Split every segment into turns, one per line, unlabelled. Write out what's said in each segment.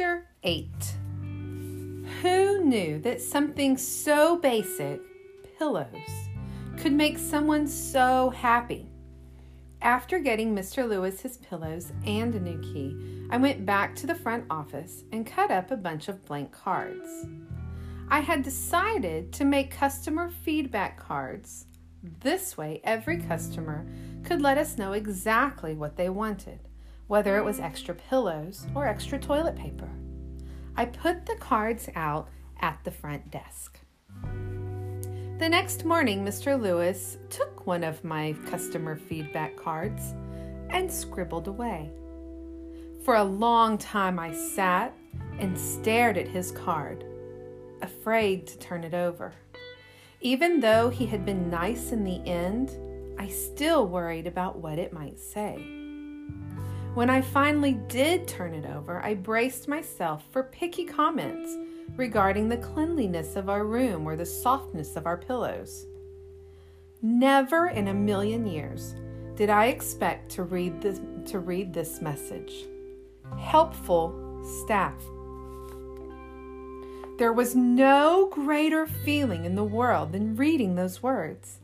Chapter 8 Who knew that something so basic, pillows, could make someone so happy? After getting Mr. Lewis his pillows and a new key, I went back to the front office and cut up a bunch of blank cards. I had decided to make customer feedback cards. This way, every customer could let us know exactly what they wanted whether it was extra pillows or extra toilet paper. I put the cards out at the front desk. The next morning, Mr. Lewis took one of my customer feedback cards and scribbled away. For a long time, I sat and stared at his card, afraid to turn it over. Even though he had been nice in the end, I still worried about what it might say. When I finally did turn it over, I braced myself for picky comments regarding the cleanliness of our room or the softness of our pillows. Never in a million years did I expect to read this, to read this message. Helpful staff. There was no greater feeling in the world than reading those words.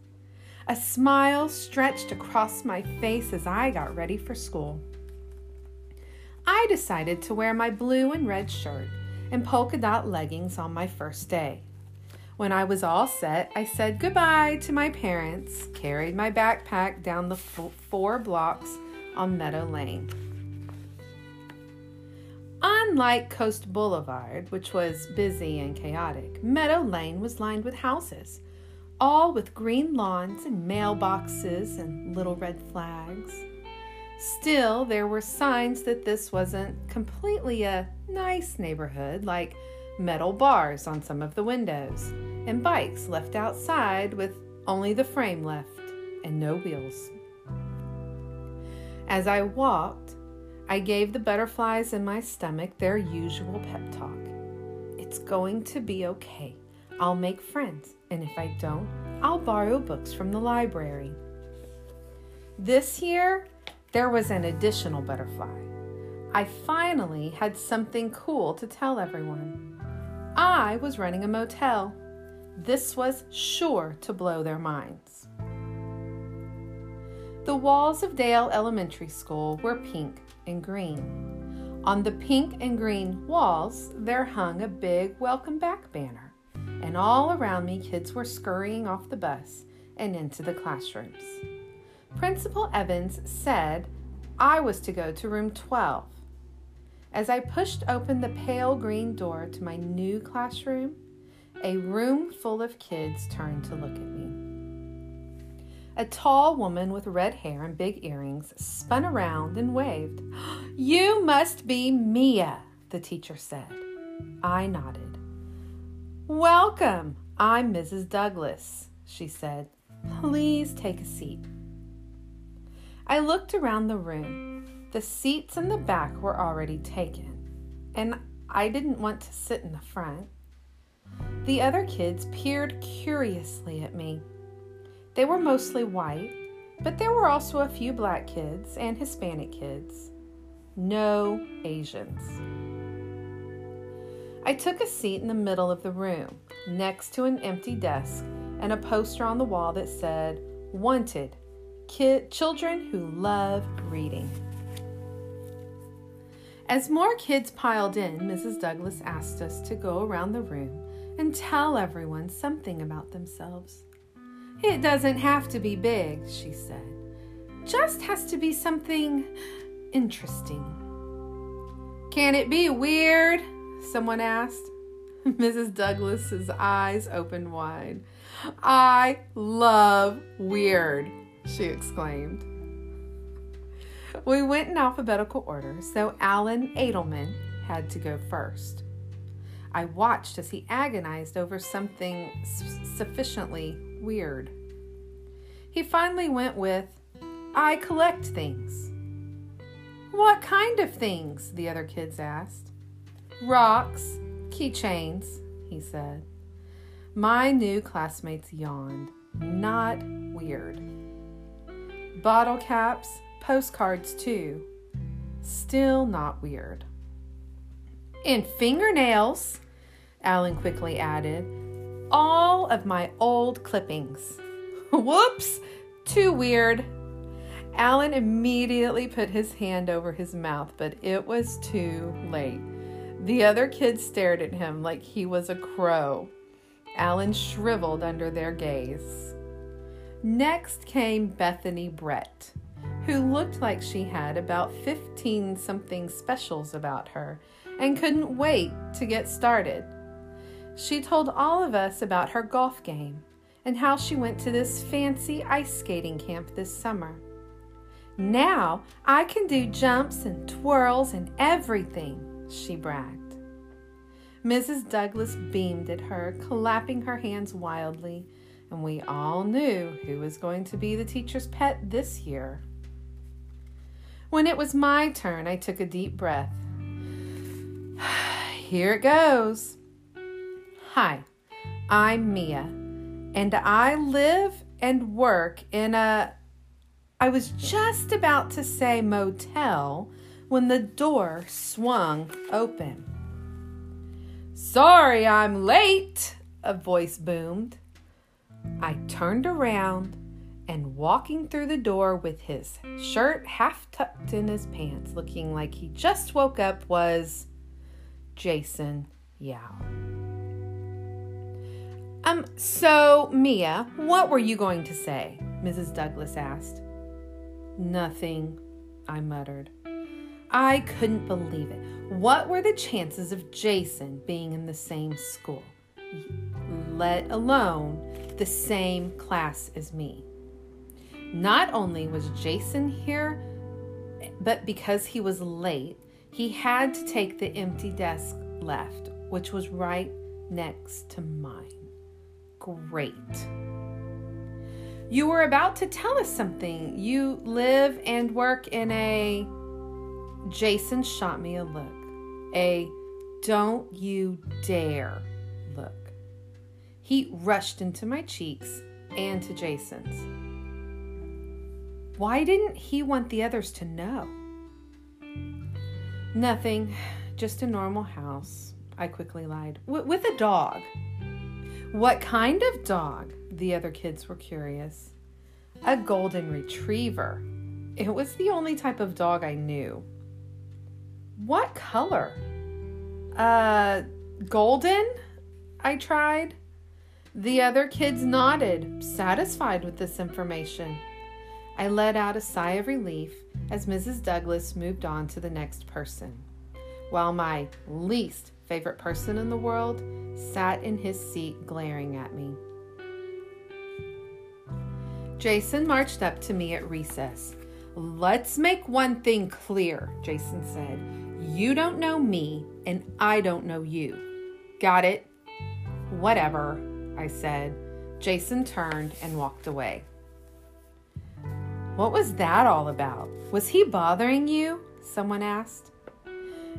A smile stretched across my face as I got ready for school. I decided to wear my blue and red shirt and polka dot leggings on my first day. When I was all set, I said goodbye to my parents, carried my backpack down the four blocks on Meadow Lane. Unlike Coast Boulevard, which was busy and chaotic, Meadow Lane was lined with houses, all with green lawns and mailboxes and little red flags. Still, there were signs that this wasn't completely a nice neighborhood, like metal bars on some of the windows and bikes left outside with only the frame left and no wheels. As I walked, I gave the butterflies in my stomach their usual pep talk. It's going to be okay. I'll make friends, and if I don't, I'll borrow books from the library. This year, there was an additional butterfly. I finally had something cool to tell everyone. I was running a motel. This was sure to blow their minds. The walls of Dale Elementary School were pink and green. On the pink and green walls, there hung a big welcome back banner, and all around me, kids were scurrying off the bus and into the classrooms. Principal Evans said I was to go to room 12. As I pushed open the pale green door to my new classroom, a room full of kids turned to look at me. A tall woman with red hair and big earrings spun around and waved. You must be Mia, the teacher said. I nodded. Welcome, I'm Mrs. Douglas, she said. Please take a seat. I looked around the room. The seats in the back were already taken, and I didn't want to sit in the front. The other kids peered curiously at me. They were mostly white, but there were also a few black kids and Hispanic kids. No Asians. I took a seat in the middle of the room, next to an empty desk and a poster on the wall that said, Wanted Kid, children who love reading. As more kids piled in, Mrs. Douglas asked us to go around the room and tell everyone something about themselves. It doesn't have to be big, she said. Just has to be something interesting. Can it be weird? Someone asked. Mrs. Douglas's eyes opened wide. I love weird, she exclaimed. We went in alphabetical order, so Alan Edelman had to go first. I watched as he agonized over something sufficiently weird. He finally went with, I collect things. What kind of things? the other kids asked. Rocks, keychains, he said. My new classmates yawned. Not weird. Bottle caps, postcards too. Still not weird. And fingernails, Alan quickly added. All of my old clippings. Whoops! Too weird. Alan immediately put his hand over his mouth, but it was too late. The other kids stared at him like he was a crow. Alan shriveled under their gaze. Next came Bethany Brett, who looked like she had about 15 something specials about her and couldn't wait to get started. She told all of us about her golf game and how she went to this fancy ice skating camp this summer. Now I can do jumps and twirls and everything, she bragged. Mrs. Douglas beamed at her, clapping her hands wildly, and we all knew who was going to be the teacher's pet this year. When it was my turn, I took a deep breath. Here it goes. Hi, I'm Mia, and I live and work in a I was just about to say motel when the door swung open. Sorry, I'm late, a voice boomed. I turned around and walking through the door with his shirt half tucked in his pants, looking like he just woke up, was Jason Yao. Um, so, Mia, what were you going to say? Mrs. Douglas asked. Nothing, I muttered. I couldn't believe it. What were the chances of Jason being in the same school, let alone the same class as me? Not only was Jason here, but because he was late, he had to take the empty desk left, which was right next to mine. Great. You were about to tell us something. You live and work in a. Jason shot me a look. A don't you dare. He rushed into my cheeks and to Jason's. Why didn't he want the others to know? Nothing, just a normal house, I quickly lied, with a dog. What kind of dog? The other kids were curious. A golden retriever. It was the only type of dog I knew. What color? Uh, golden? I tried. The other kids nodded, satisfied with this information. I let out a sigh of relief as Mrs. Douglas moved on to the next person, while my least favorite person in the world sat in his seat glaring at me. Jason marched up to me at recess. Let's make one thing clear, Jason said. You don't know me, and I don't know you. Got it? Whatever, I said. Jason turned and walked away. What was that all about? Was he bothering you? Someone asked.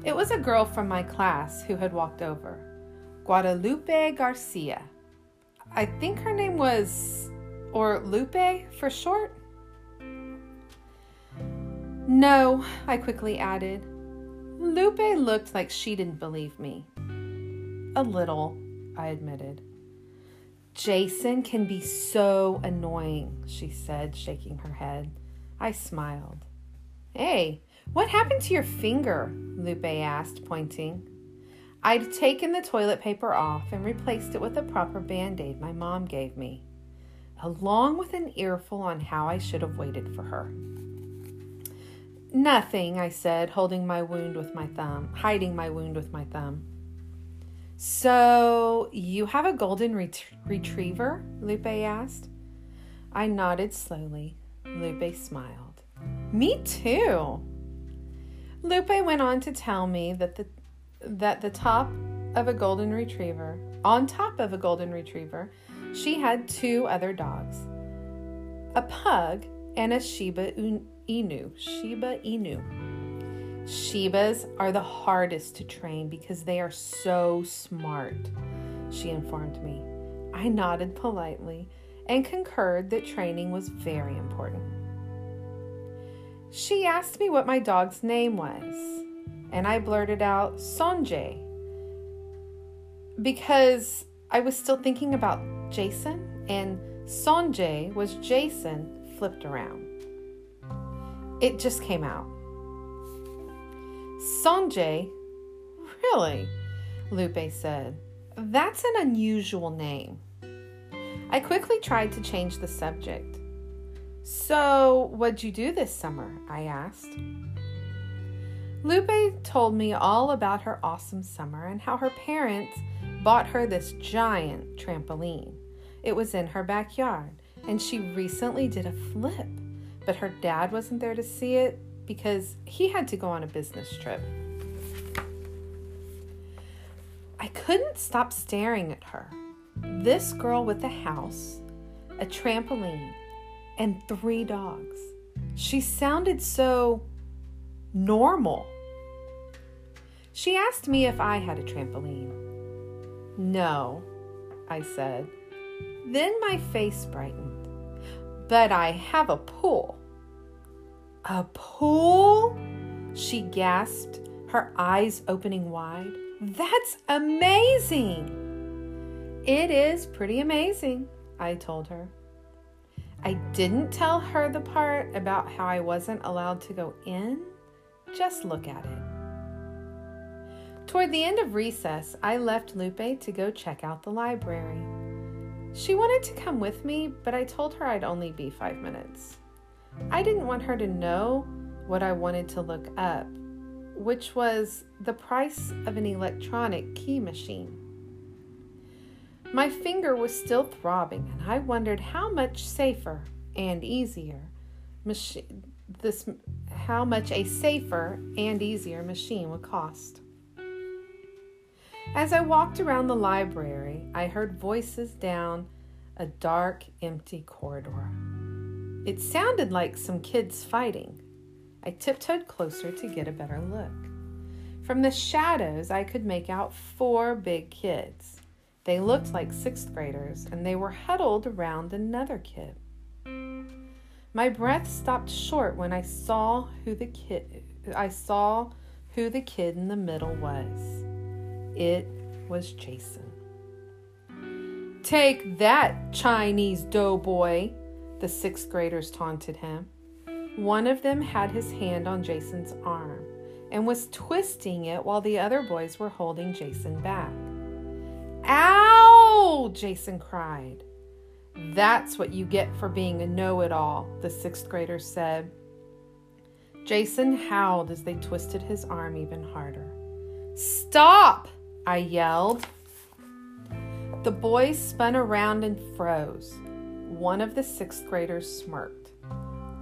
It was a girl from my class who had walked over. Guadalupe Garcia. I think her name was, or Lupe for short. No, I quickly added. Lupe looked like she didn't believe me. A little, I admitted. Jason can be so annoying, she said, shaking her head. I smiled. Hey, what happened to your finger? Lupe asked, pointing. I'd taken the toilet paper off and replaced it with a proper band aid my mom gave me, along with an earful on how I should have waited for her. Nothing, I said, holding my wound with my thumb, hiding my wound with my thumb. So, you have a golden ret- retriever? Lupe asked. I nodded slowly. Lupe smiled. Me too. Lupe went on to tell me that the that the top of a golden retriever, on top of a golden retriever, she had two other dogs. A pug and a Shiba Inu. Shiba Inu. Shibas are the hardest to train because they are so smart, she informed me. I nodded politely and concurred that training was very important. She asked me what my dog's name was, and I blurted out Sonjay. because I was still thinking about Jason, and Sonjay was Jason flipped around. It just came out. Sonjay? Really? Lupe said. That's an unusual name. I quickly tried to change the subject. So, what'd you do this summer? I asked. Lupe told me all about her awesome summer and how her parents bought her this giant trampoline. It was in her backyard, and she recently did a flip, but her dad wasn't there to see it because he had to go on a business trip. I couldn't stop staring at her. This girl with a house, a trampoline, and three dogs. She sounded so normal. She asked me if I had a trampoline. No, I said. Then my face brightened. But I have a pool. A pool? She gasped, her eyes opening wide. That's amazing! It is pretty amazing, I told her. I didn't tell her the part about how I wasn't allowed to go in. Just look at it. Toward the end of recess, I left Lupe to go check out the library. She wanted to come with me, but I told her I'd only be five minutes. I didn't want her to know what I wanted to look up, which was the price of an electronic key machine. My finger was still throbbing, and I wondered how much safer and easier this how much a safer and easier machine would cost. As I walked around the library, I heard voices down a dark, empty corridor. It sounded like some kids fighting. I tiptoed closer to get a better look. From the shadows, I could make out four big kids. They looked like sixth graders, and they were huddled around another kid. My breath stopped short when I saw who the kid I saw who the kid in the middle was. It was Jason. Take that, Chinese doughboy, the sixth graders taunted him. One of them had his hand on Jason's arm and was twisting it while the other boys were holding Jason back. Ow! Jason cried. That's what you get for being a know it all, the sixth grader said. Jason howled as they twisted his arm even harder. Stop! I yelled. The boys spun around and froze. One of the sixth graders smirked.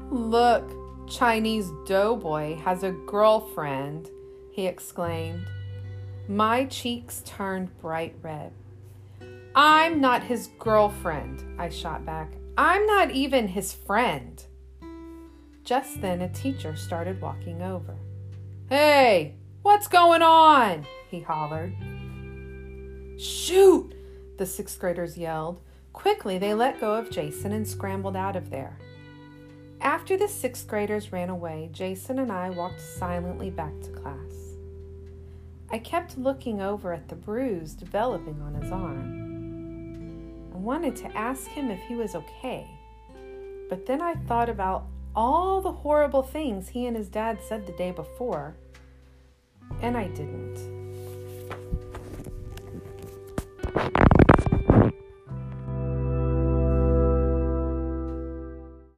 Look, Chinese doughboy has a girlfriend, he exclaimed. My cheeks turned bright red. I'm not his girlfriend, I shot back. I'm not even his friend. Just then, a teacher started walking over. Hey, what's going on? he hollered. Shoot! The sixth graders yelled. Quickly, they let go of Jason and scrambled out of there. After the sixth graders ran away, Jason and I walked silently back to class. I kept looking over at the bruise developing on his arm. I wanted to ask him if he was okay, but then I thought about all the horrible things he and his dad said the day before, and I didn't.